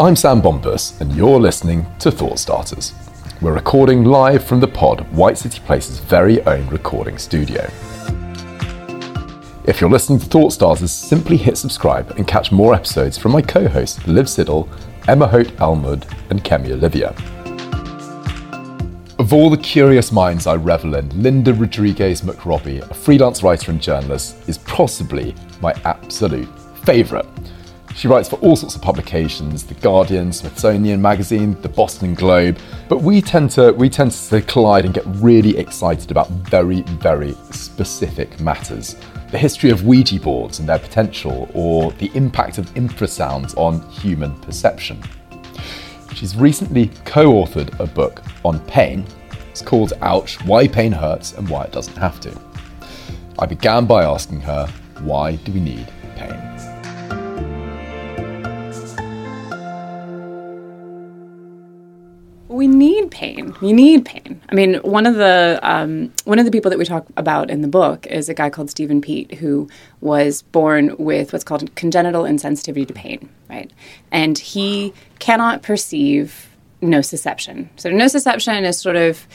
I'm Sam Bompas, and you're listening to Thought Starters. We're recording live from the pod, White City Place's very own recording studio. If you're listening to Thought Starters, simply hit subscribe and catch more episodes from my co hosts Liv Siddle, Emma Holt Almud, and Kemi Olivia. Of all the curious minds I revel in, Linda Rodriguez McRobbie, a freelance writer and journalist, is possibly my absolute favourite. She writes for all sorts of publications, The Guardian, Smithsonian Magazine, the Boston Globe, but we tend to we tend to collide and get really excited about very, very specific matters. The history of Ouija boards and their potential, or the impact of infrasounds on human perception. She's recently co authored a book on pain. It's called Ouch Why Pain Hurts and Why It Doesn't Have to. I began by asking her, why do we need pain? We need pain. You need pain. I mean, one of the um, one of the people that we talk about in the book is a guy called Steven Pete, who was born with what's called congenital insensitivity to pain, right? And he cannot perceive nociception. So nociception is sort of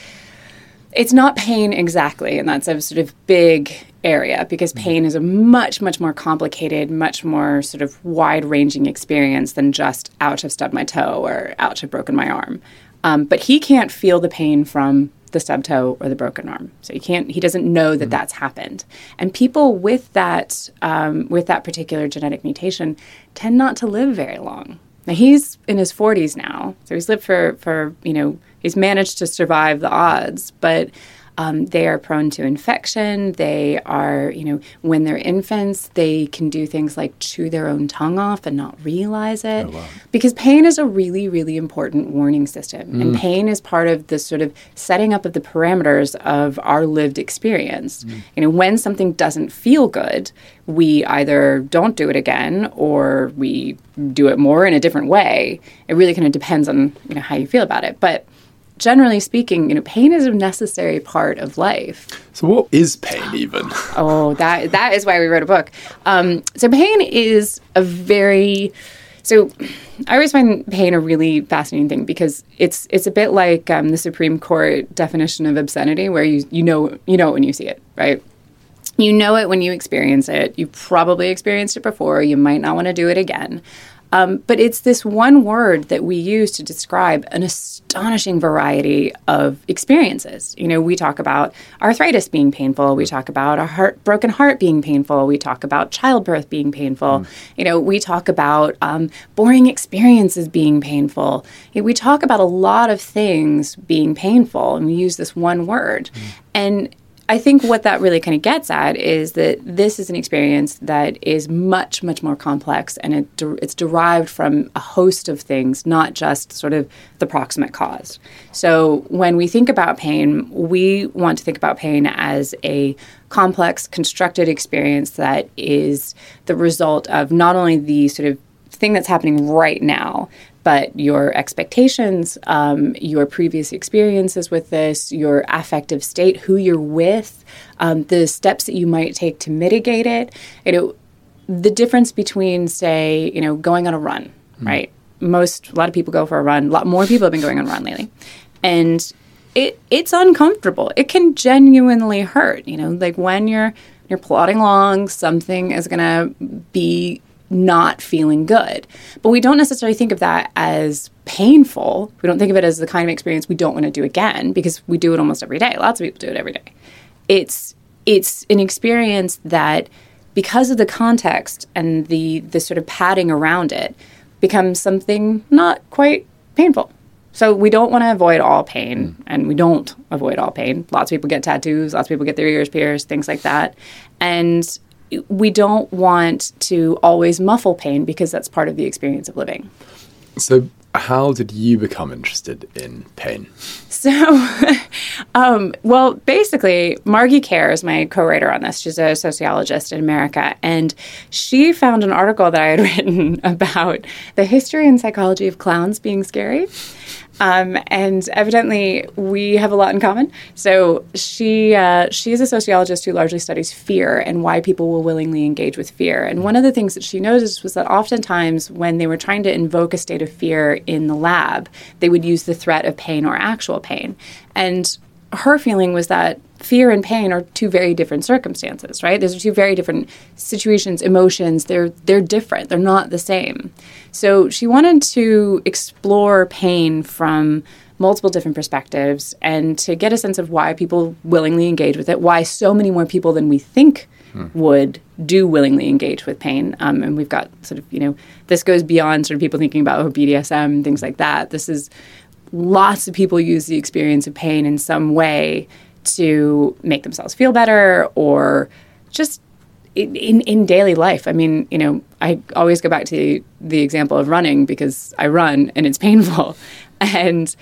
it's not pain exactly, and that's a sort of big area because pain is a much, much more complicated, much more sort of wide ranging experience than just ouch, I've stubbed my toe or ouch, I've broken my arm. Um, but he can't feel the pain from the stub toe or the broken arm. So he can't. He doesn't know that mm-hmm. that's happened. And people with that um, with that particular genetic mutation tend not to live very long. Now he's in his 40s now, so he's lived for for you know he's managed to survive the odds, but um, they are prone to infection. They are, you know, when they're infants, they can do things like chew their own tongue off and not realize it. Oh, wow. Because pain is a really, really important warning system. Mm. And pain is part of the sort of setting up of the parameters of our lived experience. Mm. You know, when something doesn't feel good, we either don't do it again or we do it more in a different way. It really kind of depends on, you know, how you feel about it. But generally speaking, you know, pain is a necessary part of life. So, what is pain even? oh, that that is why we wrote a book. Um, so, pain is a very so I always find pain a really fascinating thing because it's it's a bit like um, the Supreme Court definition of obscenity, where you you know you know it when you see it, right? You know it when you experience it. You probably experienced it before. You might not want to do it again. Um, but it's this one word that we use to describe an astonishing variety of experiences. You know, we talk about arthritis being painful. We talk about a heart, broken heart being painful. We talk about childbirth being painful. Mm. You know, we talk about um, boring experiences being painful. You know, we talk about a lot of things being painful, and we use this one word. Mm. And I think what that really kind of gets at is that this is an experience that is much, much more complex and it de- it's derived from a host of things, not just sort of the proximate cause. So when we think about pain, we want to think about pain as a complex, constructed experience that is the result of not only the sort of thing that's happening right now, but your expectations, um, your previous experiences with this, your affective state, who you're with, um, the steps that you might take to mitigate it. You know, the difference between, say, you know, going on a run, mm. right? Most, a lot of people go for a run. A lot more people have been going on a run lately, and it it's uncomfortable. It can genuinely hurt. You know, like when you're you're plodding along, something is going to be not feeling good. But we don't necessarily think of that as painful. We don't think of it as the kind of experience we don't want to do again because we do it almost every day. Lots of people do it every day. It's it's an experience that because of the context and the the sort of padding around it becomes something not quite painful. So we don't want to avoid all pain, mm. and we don't avoid all pain. Lots of people get tattoos, lots of people get their ears pierced, things like that. And we don't want to always muffle pain because that's part of the experience of living. So, how did you become interested in pain? So, um, well, basically, Margee Kerr is my co writer on this. She's a sociologist in America. And she found an article that I had written about the history and psychology of clowns being scary. Um, and evidently, we have a lot in common. So she uh, she is a sociologist who largely studies fear and why people will willingly engage with fear. And one of the things that she noticed was that oftentimes, when they were trying to invoke a state of fear in the lab, they would use the threat of pain or actual pain. And her feeling was that fear and pain are two very different circumstances, right? Those are two very different situations, emotions. They're they're different. They're not the same. So she wanted to explore pain from multiple different perspectives and to get a sense of why people willingly engage with it, why so many more people than we think hmm. would do willingly engage with pain. Um, and we've got sort of, you know, this goes beyond sort of people thinking about oh, BDSM, things like that. This is lots of people use the experience of pain in some way to make themselves feel better or just in, in, daily life. I mean, you know, I always go back to the example of running because I run and it's painful. And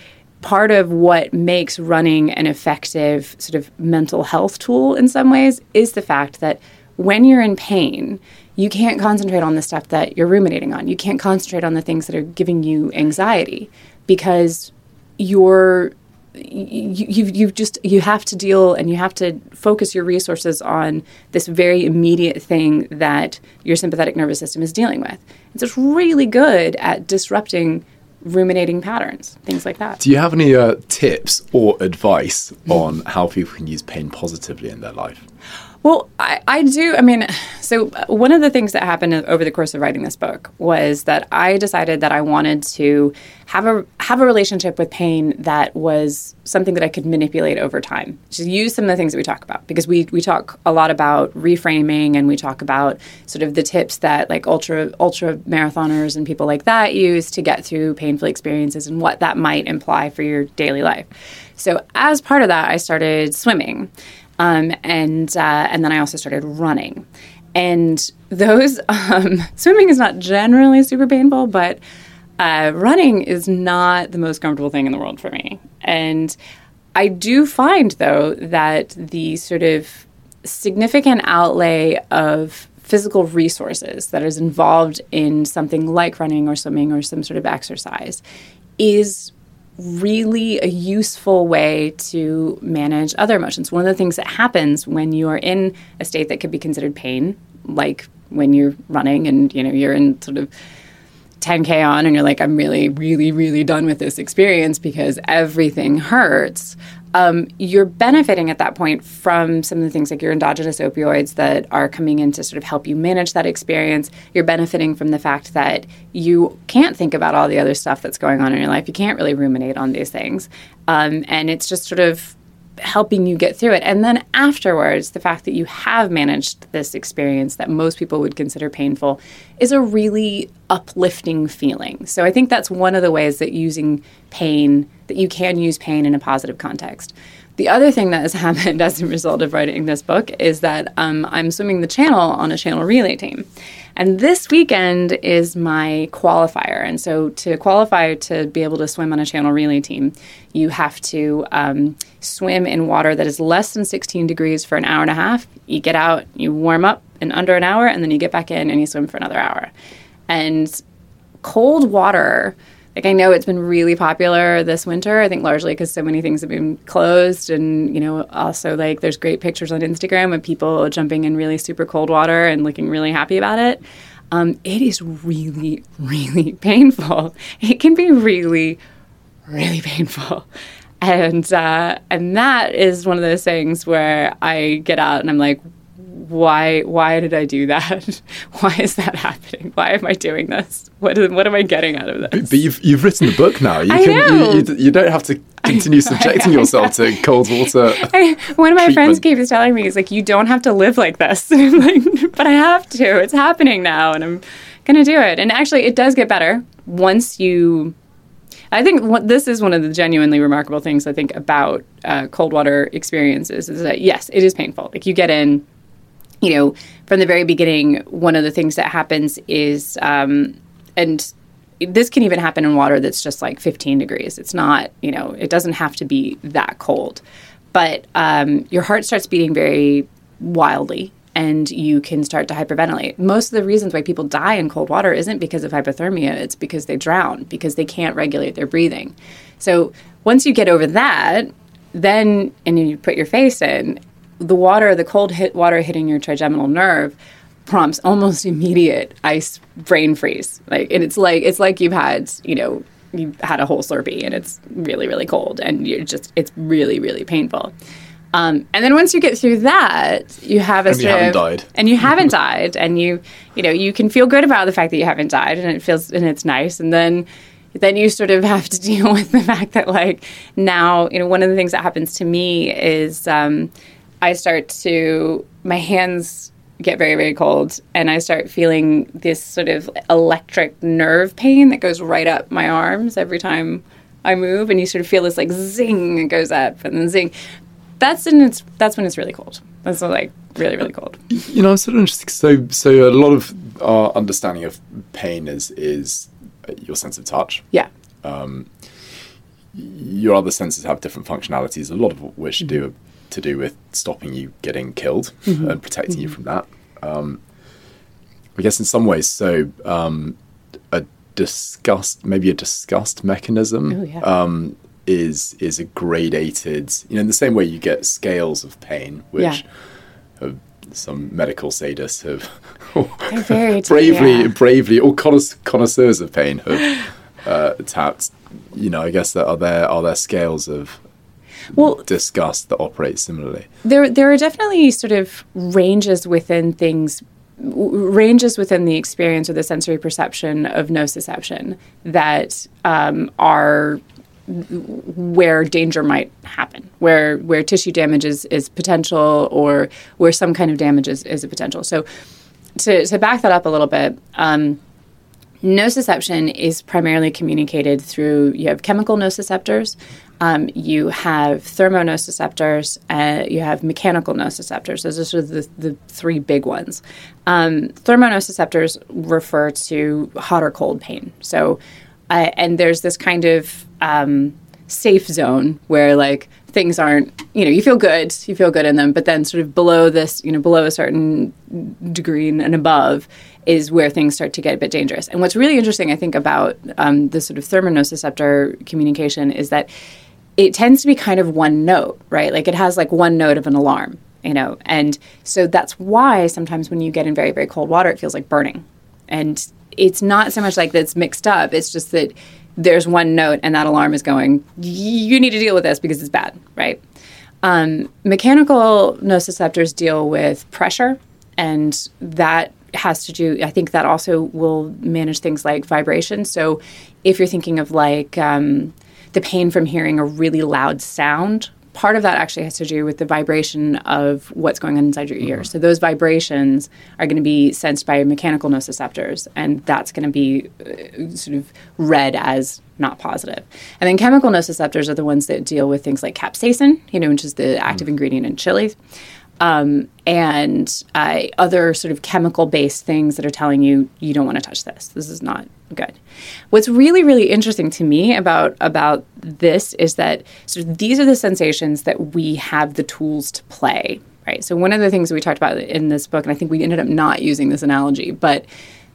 part of what makes running an effective sort of mental health tool in some ways is the fact that when you're in pain, you can't concentrate on the stuff that you're ruminating on. You can't concentrate on the things that are giving you anxiety because you're you, you've just you have to deal and you have to focus your resources on this very immediate thing that your sympathetic nervous system is dealing with. It's really good at disrupting ruminating patterns things like that. Do you have any uh, tips or advice on how people can use pain positively in their life well, I, I do. I mean, so one of the things that happened over the course of writing this book was that I decided that I wanted to have a have a relationship with pain that was something that I could manipulate over time. Just use some of the things that we talk about because we we talk a lot about reframing and we talk about sort of the tips that like ultra ultra marathoners and people like that use to get through painful experiences and what that might imply for your daily life. So as part of that, I started swimming. Um, and uh, and then I also started running, and those um, swimming is not generally super painful, but uh, running is not the most comfortable thing in the world for me. And I do find though that the sort of significant outlay of physical resources that is involved in something like running or swimming or some sort of exercise is really a useful way to manage other emotions. One of the things that happens when you are in a state that could be considered pain, like when you're running and you know you're in sort of 10k on and you're like I'm really really really done with this experience because everything hurts um, you're benefiting at that point from some of the things like your endogenous opioids that are coming in to sort of help you manage that experience. You're benefiting from the fact that you can't think about all the other stuff that's going on in your life. You can't really ruminate on these things. Um, and it's just sort of helping you get through it. And then afterwards, the fact that you have managed this experience that most people would consider painful is a really uplifting feeling. So I think that's one of the ways that using pain, that you can use pain in a positive context. The other thing that has happened as a result of writing this book is that um, I'm swimming the channel on a channel relay team. And this weekend is my qualifier. And so to qualify to be able to swim on a channel relay team, you have to um, swim in water that is less than 16 degrees for an hour and a half. You get out, you warm up in under an hour, and then you get back in and you swim for another hour. And cold water like I know it's been really popular this winter. I think largely because so many things have been closed, and you know, also like there's great pictures on Instagram of people jumping in really super cold water and looking really happy about it. Um, it is really, really painful. It can be really, really painful, and uh, and that is one of those things where I get out and I'm like, why why did I do that? why is that happening? Why am I doing this? What is, what am I getting out of this? But, but you've you've written the book now. You I can know. You, you, you, don't have to continue subjecting yourself to cold water. I, one of my treatment. friends keeps telling me, he's like, you don't have to live like this. like, but I have to. It's happening now, and I'm gonna do it. And actually, it does get better once you I think what, this is one of the genuinely remarkable things I think about uh, cold water experiences is that yes, it is painful. Like you get in, you know, from the very beginning, one of the things that happens is, um, and this can even happen in water that's just like 15 degrees. It's not, you know, it doesn't have to be that cold. But um, your heart starts beating very wildly and you can start to hyperventilate. Most of the reasons why people die in cold water isn't because of hypothermia, it's because they drown, because they can't regulate their breathing. So once you get over that, then and you put your face in, the water, the cold hit water hitting your trigeminal nerve prompts almost immediate ice brain freeze. Like and it's like it's like you've had, you know, you've had a whole Slurpee and it's really, really cold and you're just it's really, really painful. Um, and then once you get through that, you have a and sort haven't of, died. and you haven't died, and you you know you can feel good about the fact that you haven't died, and it feels and it's nice, and then then you sort of have to deal with the fact that like now you know one of the things that happens to me is um, I start to my hands get very very cold and I start feeling this sort of electric nerve pain that goes right up my arms every time I move and you sort of feel this like zing it goes up and then zing that's when it's that's when it's really cold that's like really really cold You know, I'm sort of interested. So, so a lot of our understanding of pain is is your sense of touch. yeah um, Your other senses have different functionalities. A lot of which do to do with stopping you getting killed and protecting you from that. Um, I guess in some ways, so um, a disgust, maybe a disgust mechanism, Oh, yeah. um, is is a gradated. You know, in the same way you get scales of pain, which Yeah. have, some medical sadists have bravely, yeah. bravely, or connoisseurs of pain have uh, tapped. You know, I guess that are there are there scales of well disgust that operate similarly. there there are definitely sort of ranges within things w- ranges within the experience or the sensory perception of nociception that um, are where danger might happen, where where tissue damage is, is potential, or where some kind of damage is, is a potential. So, to, to back that up a little bit, um, nociception is primarily communicated through you have chemical nociceptors, um, you have thermonociceptors, uh, you have mechanical nociceptors. Those are sort of the, the three big ones. Um, thermonociceptors refer to hot or cold pain. So, uh, and there's this kind of um, safe zone where like things aren't you know you feel good you feel good in them but then sort of below this you know below a certain degree and above is where things start to get a bit dangerous. And what's really interesting i think about um, the sort of thermonociceptor communication is that it tends to be kind of one note right? Like it has like one note of an alarm you know? And so that's why sometimes when you get in very very cold water it feels like burning. And it's not so much like that's mixed up it's just that there's one note and that alarm is going you need to deal with this because it's bad right? Um, mechanical nociceptors deal with pressure and that has to do i think that also will manage things like vibration. So if you're thinking of like um, the pain from hearing a really loud sound part of that actually has to do with the vibration of what's going on inside your ear. So those vibrations are going to be sensed by mechanical nociceptors, and that's going to be uh, sort of read as not positive. And then chemical nociceptors are the ones that deal with things like capsaicin, you know, which is the active ingredient in chilies. Um, and uh, other sort of chemical based things that are telling you you don't want to touch this. This is not good. What's really really interesting to me about about this is that sort of these are the sensations that we have the tools to play. Right. So one of the things we talked about in this book, and I think we ended up not using this analogy, but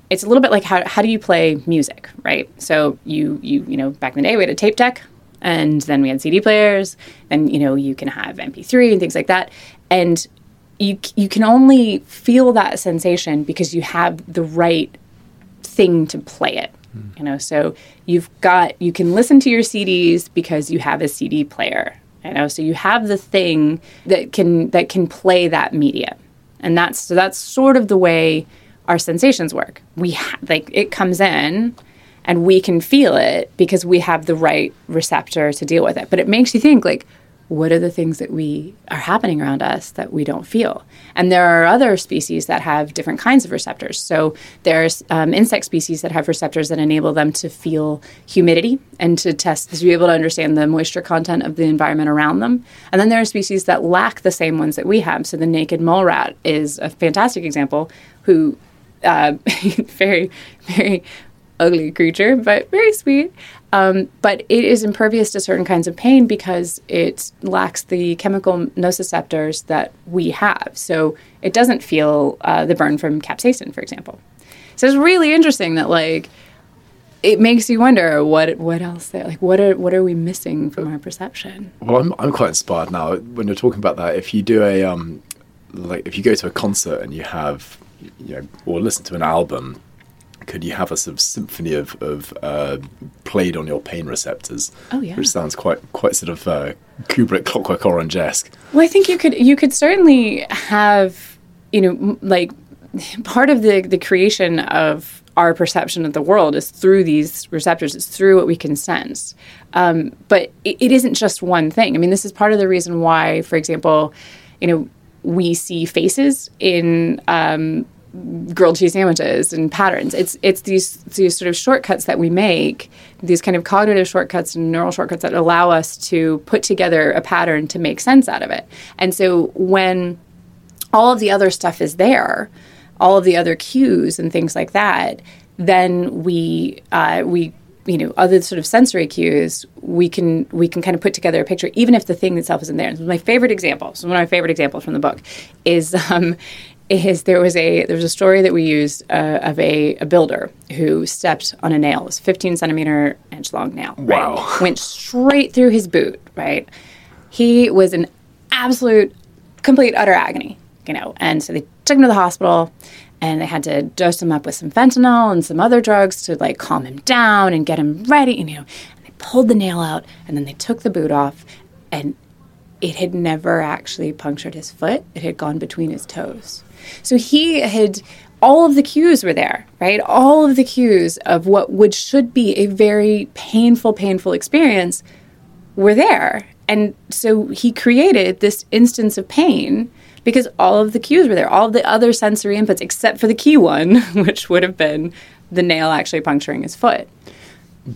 it's a little bit like how, how do you play music, right? So you you you know back in the day we had a tape deck, and then we had CD players, and you know you can have MP3 and things like that, and you you can only feel that sensation because you have the right thing to play it. Hmm. You know, so you've got you can listen to your CDs because you have a CD player. You know, so you have the thing that can that can play that media, and that's so that's sort of the way our sensations work. We ha- like it comes in, and we can feel it because we have the right receptor to deal with it. But it makes you think like, what are the things that we are happening around us that we don't feel? And there are other species that have different kinds of receptors. So there's um, insect species that have receptors that enable them to feel humidity and to test to be able to understand the moisture content of the environment around them. And then there are species that lack the same ones that we have. So the naked mole rat is a fantastic example who uh, very, very ugly creature, but very sweet. Um, but it is impervious to certain kinds of pain because it lacks the chemical nociceptors that we have. So it doesn't feel uh, the burn from capsaicin, for example. So it's really interesting that like it makes you wonder what what else there like what are what are we missing from our perception? Well, I'm I'm quite inspired now when you're talking about that. If you do a um, like if you go to a concert and you have you know or listen to an album could you have a sort of symphony of, of uh, played on your pain receptors? Oh yeah, which sounds quite quite sort of uh, Kubrick Clockwork Orange esque. Well, I think you could you could certainly have you know like part of the the creation of our perception of the world is through these receptors. It's through what we can sense. Um, but it, it isn't just one thing. I mean, this is part of the reason why, for example, you know, we see faces in um, grilled cheese sandwiches and patterns. It's it's these these sort of shortcuts that we make, these kind of cognitive shortcuts and neural shortcuts that allow us to put together a pattern to make sense out of it. And so when all of the other stuff is there, all of the other cues and things like that, then we uh, we you know other sort of sensory cues we can we can kind of put together a picture even if the thing itself isn't there. my favorite example, so one of my favorite examples from the book is um, is there was a there was a story that we used uh, of a, a builder who stepped on a nail. It was 15 centimeter inch long nail. Wow! Right? Went straight through his boot. Right. He was in absolute, complete, utter agony. You know, and so they took him to the hospital, and they had to dose him up with some fentanyl and some other drugs to like calm him down and get him ready. You know, and they pulled the nail out, and then they took the boot off, and it had never actually punctured his foot. It had gone between his toes. So he had all of the cues were there, right? All of the cues of what would should be a very painful, painful experience were there. And so he created this instance of pain because all of the cues were there, all of the other sensory inputs, except for the key one, which would have been the nail actually puncturing his foot.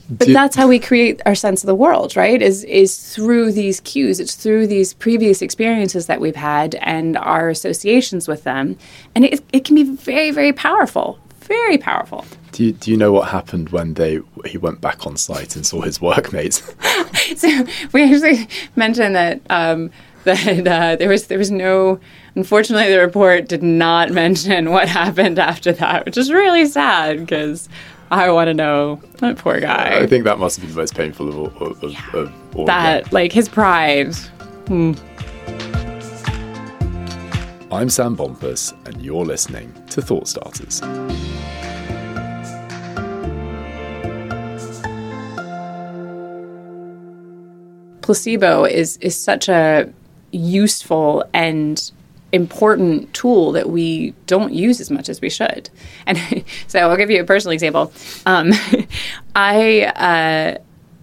But Did, that's how we create our sense of the world, right? Is is through these cues. It's through these previous experiences that we've had and our associations with them, and it, it can be very, very powerful, very powerful. Do you, do you know what happened when they he went back on site and saw his workmates? so we actually mentioned that um, that uh, there was there was no. Unfortunately, the report did not mention what happened after that, which is really sad because I want to know that poor guy. I think that must have been the most painful of all. Of, yeah. of all that, like his pride. Hmm. I'm Sam Bompas, and you're listening to Thought Starters. Placebo is is such a useful and important tool that we don't use as much as we should. And so I'll give you a personal example. Um, I, uh,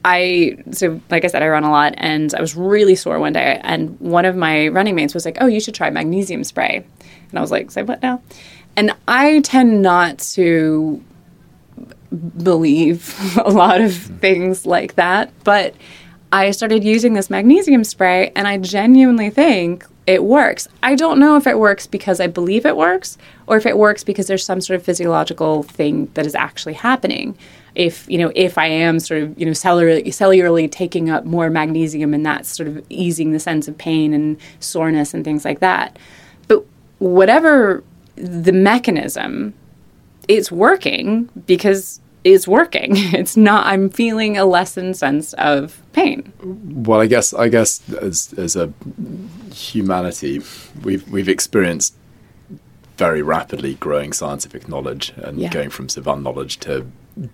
I, so like I said, I run a lot and I was really sore one day. And one of my running mates was like, Oh, you should try magnesium spray. And I was like, Say what now? And I tend not to believe a lot of things like that. But I started using this magnesium spray and I genuinely think it works. I don't know if it works because I believe it works or if it works because there's some sort of physiological thing that is actually happening. If, you know, if I am sort of, you know, cellularly, cellularly taking up more magnesium and that's sort of easing the sense of pain and soreness and things like that. But whatever the mechanism, it's working because is working. It's not. I'm feeling a lessened sense of pain. Well, I guess I guess as as a humanity, we've we've experienced very rapidly growing scientific knowledge and yeah. going from sort of unknowledge to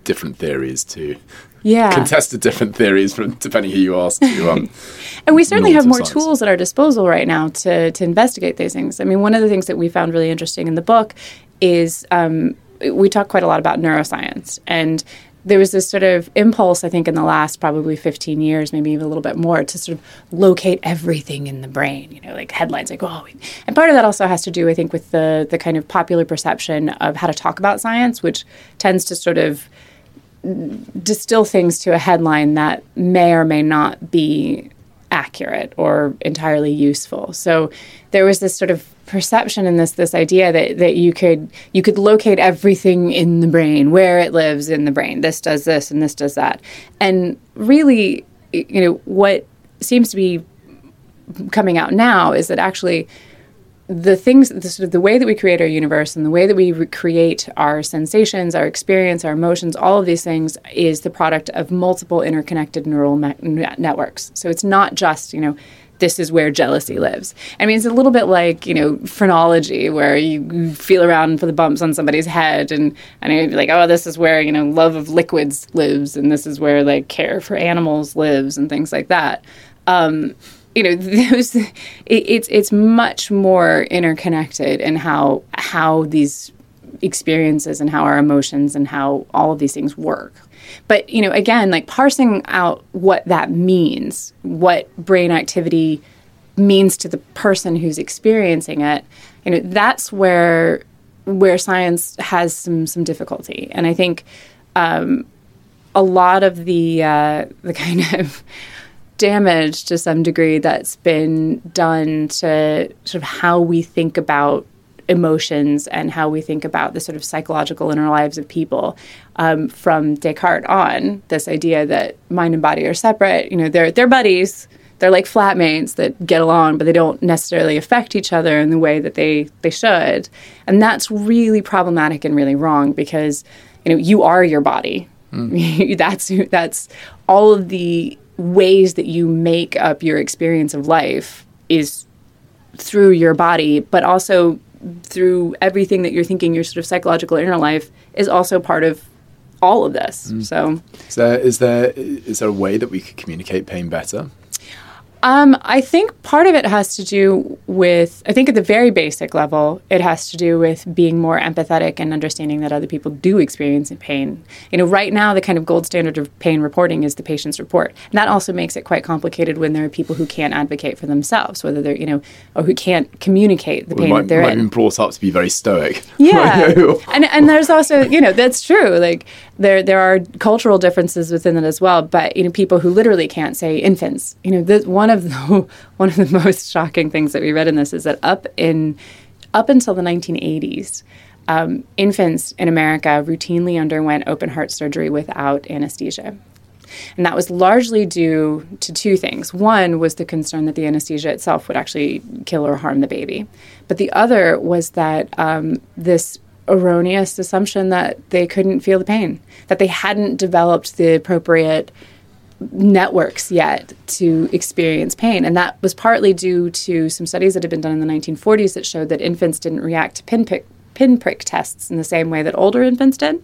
different theories to yeah. contested different theories from depending who you ask. To, um, and we certainly have more science. tools at our disposal right now to to investigate these things. I mean, one of the things that we found really interesting in the book is um, we talk quite a lot about neuroscience and there was this sort of impulse, I think, in the last probably 15 years, maybe even a little bit more, to sort of locate everything in the brain. You know, like headlines, like oh, and part of that also has to do, I think, with the the kind of popular perception of how to talk about science, which tends to sort of distill things to a headline that may or may not be accurate or entirely useful. So there was this sort of perception and this this idea that that you could you could locate everything in the brain where it lives in the brain. This does this and this does that. And really, you know, what seems to be coming out now is that actually the things the sort of the way that we create our universe and the way that we create our sensations our experience our emotions all of these things is the product of multiple interconnected neural me- networks so it's not just you know this is where jealousy lives. I mean, it's a little bit like you know phrenology, where you feel around for the bumps on somebody's head, and and you'd be like, oh, this is where you know love of liquids lives, and this is where like care for animals lives, and things like that. Um, you know those it, it's it's much more interconnected in how how these experiences and how our emotions and how all of these things work but you know again like parsing out what that means what brain activity means to the person who's experiencing it you know that's where where science has some some difficulty. And i think um, a lot of the uh, the kind of damage to some degree that's been done to sort of how we think about emotions and how we think about the sort of psychological inner lives of people um, from Descartes on. This idea that mind and body are separate. You know, they're they're buddies. They're like flatmates that get along, but they don't necessarily affect each other in the way that they they should. And that's really problematic and really wrong because you know you are your body. Mm. that's that's all of the ways that you make up your experience of life is through your body, but also through everything that you're thinking, your sort of psychological inner life is also part of all of this. Mm. So, is there, is there is there a way that we could communicate pain better? Um, I think part of it has to do with, I think at the very basic level, it has to do with being more empathetic and understanding that other people do experience pain. You know, right now, the kind of gold standard of pain reporting is the patient's report. And that also makes it quite complicated when there are people who can't advocate for themselves, whether they're, you know, or who can't communicate the pain might, that they're might in. been brought up to be very stoic. Yeah. and, and there's also, you know, that's true. Like, there there are cultural differences within it as well. But you know, people who literally can't say infants. You know, the, one of the one of the most shocking things that we read in this is that up in up until the 1980s. Um, infants in America routinely underwent open heart surgery without anesthesia. And that was largely due to two things. One was the concern that the anesthesia itself would actually kill or harm the baby. But the other was that um, this erroneous assumption that they couldn't feel the pain, that they hadn't developed the appropriate networks yet to experience pain. And that was partly due to some studies that had been done in the 1940s that showed that infants didn't react to pinprick, pinprick tests in the same way that older infants did.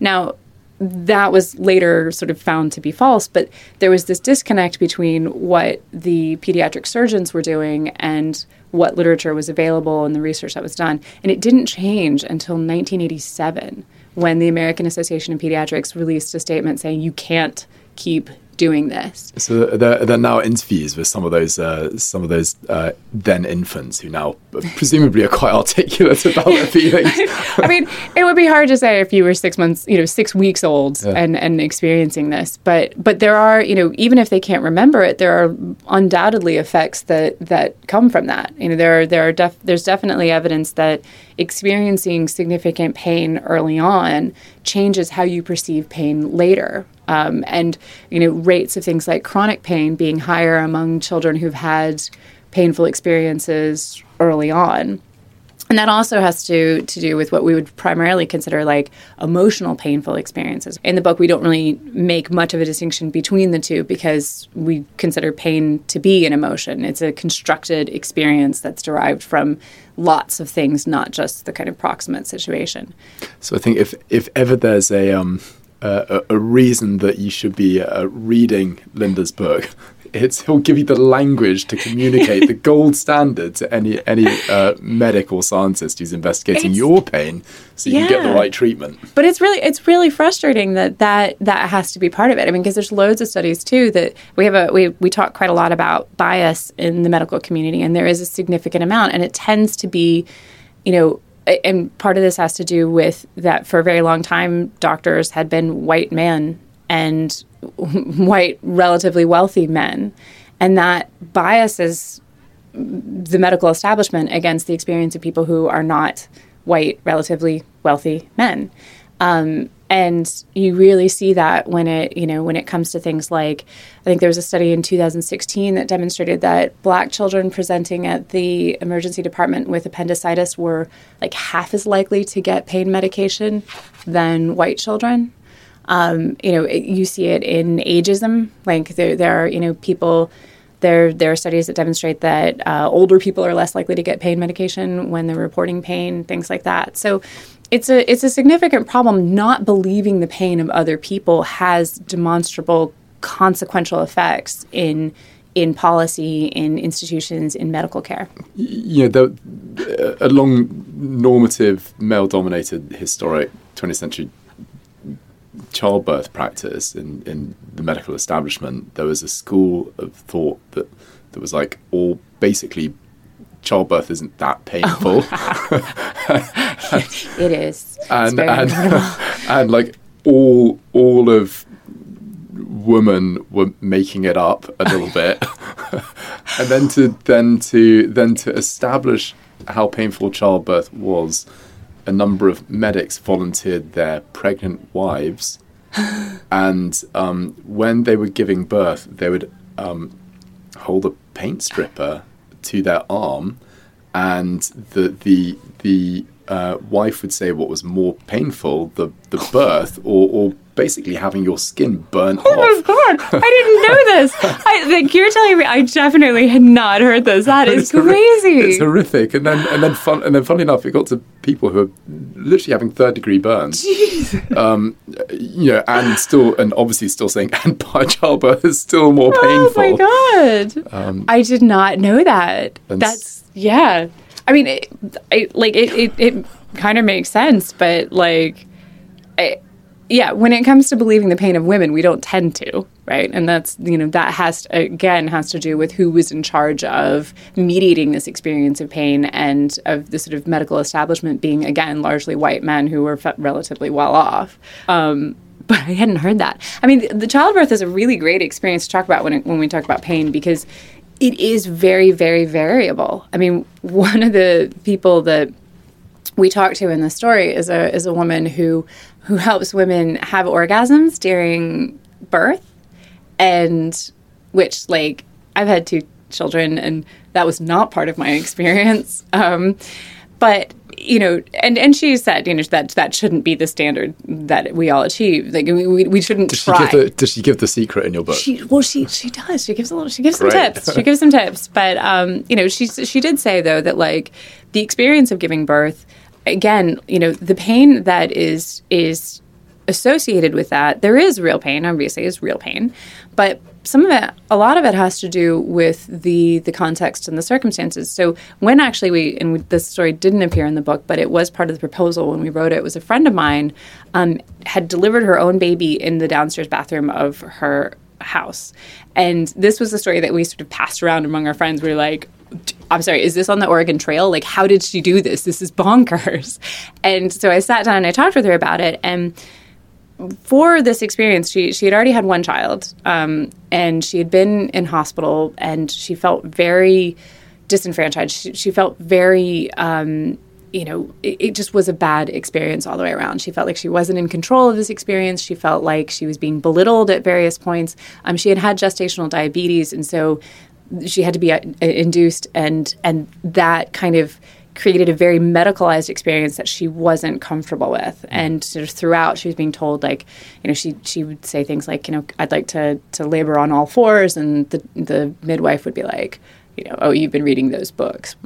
Now, that was later sort of found to be false, but there was this disconnect between what the pediatric surgeons were doing and what literature was available and the research that was done. And it didn't change until 1987 when the American Association of Pediatrics released a statement saying you can't keep doing this. So there, there are now interviews with some of those uh, some of those uh, then infants who now presumably are quite articulate about their feelings. I mean, it would be hard to say if you were six months, you know, six weeks old yeah. and and experiencing this, but but there are, you know, even if they can't remember it, there are undoubtedly effects that that come from that. You know, there are there are def- there's definitely evidence that experiencing significant pain early on changes how you perceive pain later. Um, and you know rates of things like chronic pain being higher among children who've had painful experiences early on. And that also has to, to do with what we would primarily consider like emotional painful experiences. In the book, we don't really make much of a distinction between the two because we consider pain to be an emotion. It's a constructed experience that's derived from lots of things, not just the kind of proximate situation. So I think if, if ever there's a, um, a, a, reason that you should be uh, reading Linda's book. It's he'll give you the language to communicate the gold standard to any any uh, medical scientist who's investigating it's, your pain, so you yeah. can get the right treatment. But it's really it's really frustrating that that that has to be part of it. I mean, because there's loads of studies too that we have a we we talk quite a lot about bias in the medical community, and there is a significant amount, and it tends to be, you know, and part of this has to do with that for a very long time, doctors had been white men and white, relatively wealthy men. and that biases the medical establishment against the experience of people who are not white, relatively wealthy men. Um, and you really see that when it you know when it comes to things like i think there was a study in 2016 that demonstrated that black children presenting at the emergency department with appendicitis were like half as likely to get pain medication than white children um, you know it, you see it in ageism like there, there are you know people there, there are studies that demonstrate that uh, older people are less likely to get pain medication when they're reporting pain, things like that. So it's a it's a significant problem. Not believing the pain of other people has demonstrable consequential effects in in policy, in institutions, in medical care. You know, the, a long normative, male-dominated, historic 20th century childbirth practice in, in the medical establishment, there was a school of thought that that was like all basically childbirth isn't that painful. Oh. it is. And and, and like all all of women were making it up a little bit. and then to then to then to establish how painful childbirth was, a number of medics volunteered their pregnant wives and um, when they were giving birth, they would um, hold a paint stripper to their arm, and the the the uh, wife would say what was more painful, the the birth or, or basically having your skin burnt oh off. my god! I didn't know this. I, like you're telling me, I definitely had not heard this. That is It's horri- crazy. It's horrific, and then and then fun, and then funny enough, it got to people who are literally having third degree burns. Um, you know, and still, and obviously still saying, and by childbirth is still more painful. Oh my god! I did not know that. That's yeah. I mean, it, I, like it, it, it kind of makes sense, but like, I, yeah, when it comes to believing the pain of women, we don't tend to, right? And that's you know that has to, again has to do with who was in charge of mediating this experience of pain and of the sort of medical establishment being again largely white men who were relatively well off. Um, but I hadn't heard that. I mean, the, the childbirth is a really great experience to talk about when it, when we talk about pain because it is very, very variable. I mean, one of the people that we talked to in the story is a is a woman who who helps women have orgasms during birth, and which like I've had two children, and that was not part of my experience. Um, but you know, and and she said, you know, that that shouldn't be the standard that we all achieve. Like we we, shouldn't Does she, try. give the, does she give the secret in your book? She well, she she does. She gives a little. She gives some tips. She gives some tips. But um, you know, she she did say though that like the experience of giving birth, again, you know, the pain that is is associated with that. There is real pain. Obviously, is real pain, but some of it, a lot of it, has to do with the the context and the circumstances. So when actually we and we, this story didn't appear in the book, but it was part of the proposal when we wrote it. it Was a friend of mine um, had delivered her own baby in the downstairs bathroom of her house. And this was the story that we sort of passed around among our friends. We're like, I'm sorry, is this on the Oregon Trail? Like, how did she do this? This is bonkers. And so I sat down and I talked with her about it. And for this experience, she, she had already had one child um, and she had been in hospital and she felt very disenfranchised. She, she felt very. Um, you know, it, it, just was a bad experience all the way around. She felt like she wasn't in control of this experience. She felt like she was being belittled at various points. Um, she had had gestational diabetes, and so she had to be uh, induced, and and that kind of created a very medicalized experience that she wasn't comfortable with. And sort of throughout, she was being told like, you know, she she would say things like, you know, I'd like to to labor on all fours, and the the midwife would be like you know, oh, you've been reading those books.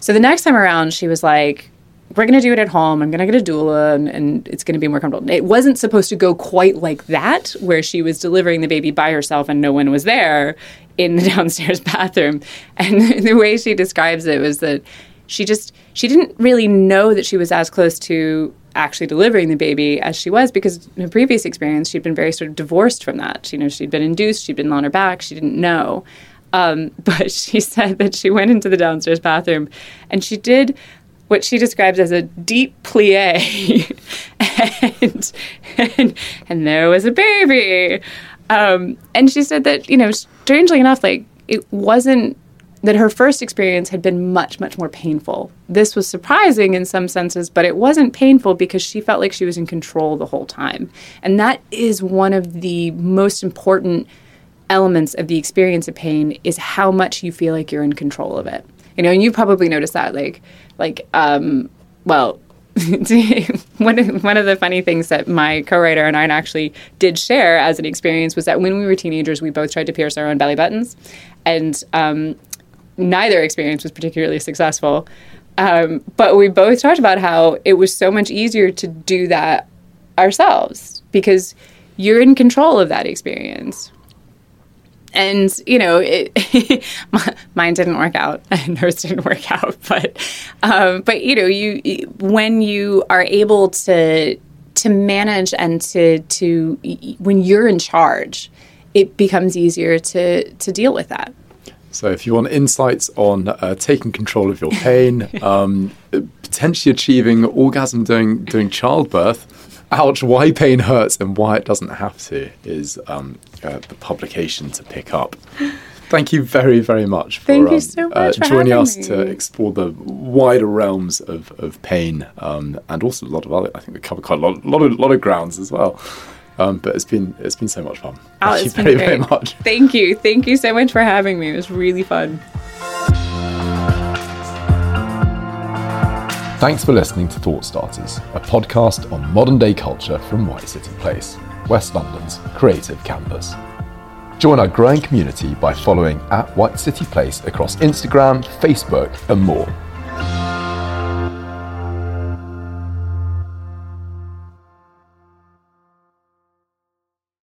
So the next time around, she was like, we're going to do it at home. I'm going to get a doula and, and it's going to be more comfortable. It wasn't supposed to go quite like that, where she was delivering the baby by herself and no one was there in the downstairs bathroom. And the way she describes it was that she just, she didn't really know that she was as close to actually delivering the baby as she was because in her previous experience, she'd been very sort of divorced from that. You know, she'd been induced, she'd been on her back, she didn't know. Um, but she said that she went into the downstairs bathroom and she did what she describes as a deep plie, and, and and there was a baby. Um, and she said that you know, strangely enough, like it wasn't that her first experience had been much, much more painful. This was surprising in some senses, but it wasn't painful because she felt like she was in control the whole time. And that is one of the most important elements of the experience of pain is how much you feel like you're in control of it. You know, and you probably noticed that, like, like, um, well, one of, one of the funny things that my co-writer and I actually did share as an experience was that when we were teenagers, we both tried to pierce our own belly buttons, and um, neither experience was particularly successful. Um, but we both talked about how it was so much easier to do that ourselves because you're in control of that experience. And you know, it, mine didn't work out, and hers didn't work out. But, um, but you know, you when you are able to to manage and to to when you're in charge, it becomes easier to to deal with that. So, if you want insights on uh, taking control of your pain, um, potentially achieving orgasm during during childbirth, ouch, why pain hurts and why it doesn't have to, is um, uh, the publication to pick up. Thank you very, very much for Thank you um, so uh, much uh, joining us me. to explore the wider realms of, of pain um, and also a lot of other. I think we covered quite a lot, lot of lot of grounds as well. Um, but it's been it's been so much fun. Oh, Thank you very very much. Thank you, thank you so much for having me. It was really fun. Thanks for listening to Thought Starters, a podcast on modern day culture from White City Place, West London's creative campus. Join our growing community by following at White City Place across Instagram, Facebook, and more